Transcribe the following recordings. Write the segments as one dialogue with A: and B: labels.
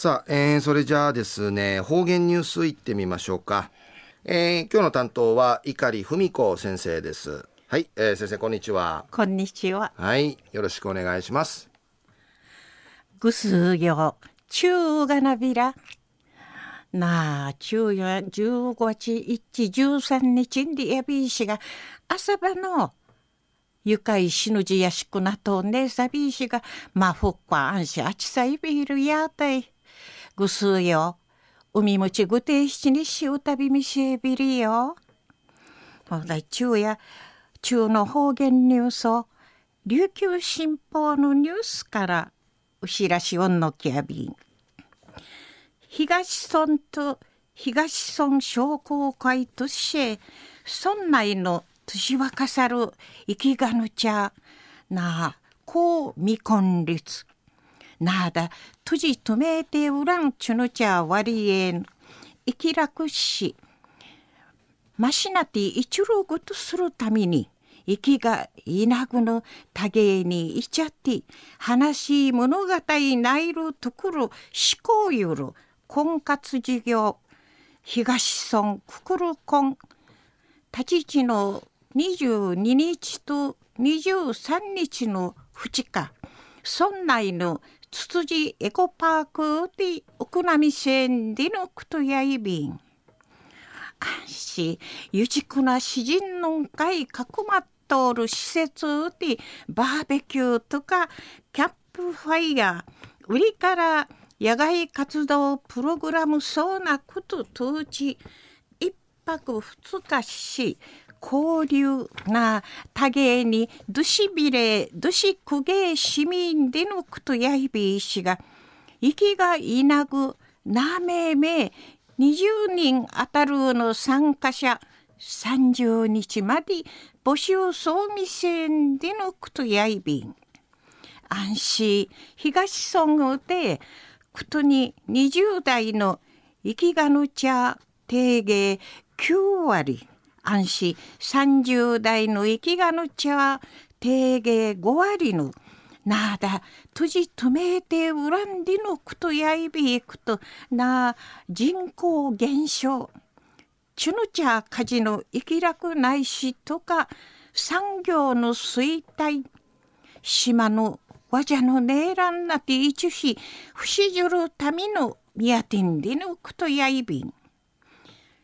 A: さあ、えー、それじゃあですね、方言ニュースいってみましょうか。えー、今日の担当は碇文子先生です。はい、えー、先生こんにちは。
B: こんにちは。
A: はい、よろしくお願いします。
B: ぐすよ、中がなびら。なあ、中夜15日、1、13日にやびいしが、朝晩の愉快死ぬじやしくなとねさびいしが、まふっかあんしあちさいびるやたい。ぐすよ。海もちぐて七にしうたびみしえびりよ。ほだ中や、中の方言ニュースを、琉球新報のニュースから、うしらしおんのきやびん。東村と東村商工会として村内の年若さる生きがぬちゃなあこう未婚率なあだとじとめてうらんちゅぬちゃわりえん生き楽しましなて一郎ごとするために息がいなぐの多芸にいちゃって話物語ないるところ思考ゆる婚活事業東村くくる婚立ち地の22日と23日の2日村内のつつじエコパークで奥波線でのくとやいびん。あし、ゆじくな詩人の会かくまっとる施設でバーベキューとかキャンプファイヤー、売りから野外活動プログラムそうなこと当時一泊二日し交流な多芸にどしびれどしくげ市民でのくとやいびいしが息がいなぐなめめ20人あたるの参加者30日まで募集総味線でのくとやいびん安心。東村でことに20代の生きがぬ茶定芸9割。安心。30代の生きがぬ茶定芸5割の。なあだとじとめて恨んでのくとやいびいくと。なあ人口減少。ちゅぬちゃかじの生き楽ないしとか産業の衰退。島のわじゃのねえらんなていちゅひ、ふしじゅるためのみやてんでのくとやいびん。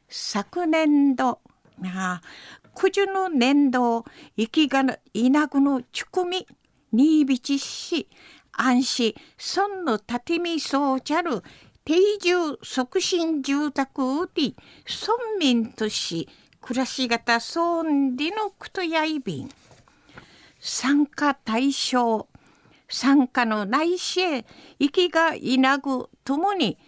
B: 昨年度、あくじゅの年度、いきがいなぐのちくみ、にいびちし、安心、そんのたてみそうちゃる、定住促進住宅うり、村民とし、暮らし方そんでのくとやいびん。参加対象、参加の内視へ息がいなぐともに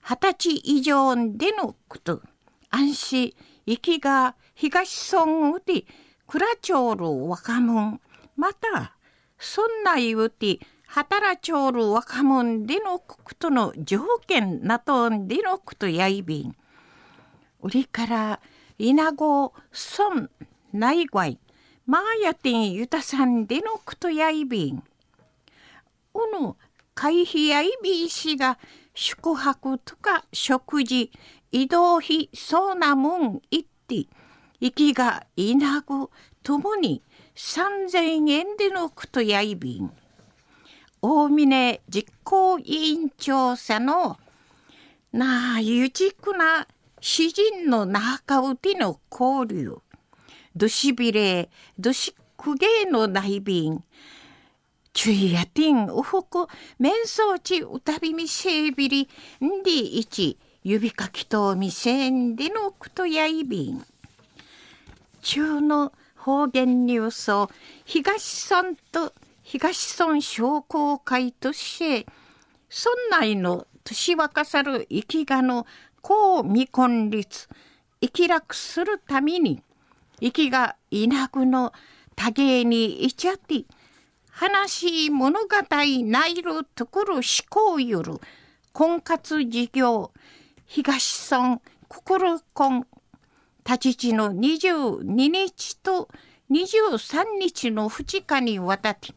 B: 二十歳以上でのこと安心息が東村うて倉町る若者またそんな言うて働ちょうる若者でのことの条件なとんでのことやいびん。売りから稲子村内外マーヤティンユタさんでのことやいびん。この会費やいびいしが宿泊とか食事移動費そうなもん一って行きがいなくともに3,000円でのくとやいびん。大峰実行委員長さのなあゆじくな詩人の中うての交流。どしびれどしくげの内便注意やてんうほくめんそうたびみせいびり。んでいち指かきとみせんでのくとやいびん。中の方言ニュースを東村と東村商工会として村内の年若さる生きがの公未婚率生き楽するために生きがいなぐの多芸にいちゃって話物語ないるところ思考ゆる婚活事業東村心婚立ち地の22日と23日の2日にわたって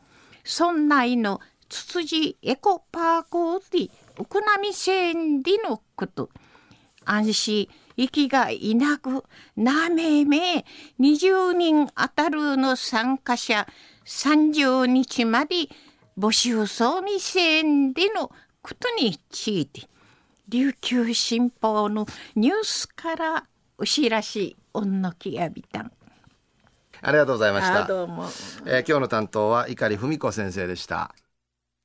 B: 村内のつつじエコパークでウクナミセンディのこと。安心息がいなくなめめ20人当たるの参加者30日まで募集総未線でのことについて琉球新報のニュースからお知らしおんのきやびたん。
A: ありがとうございました。
B: どうも、
A: えー、今日の担当は碇文子先生でした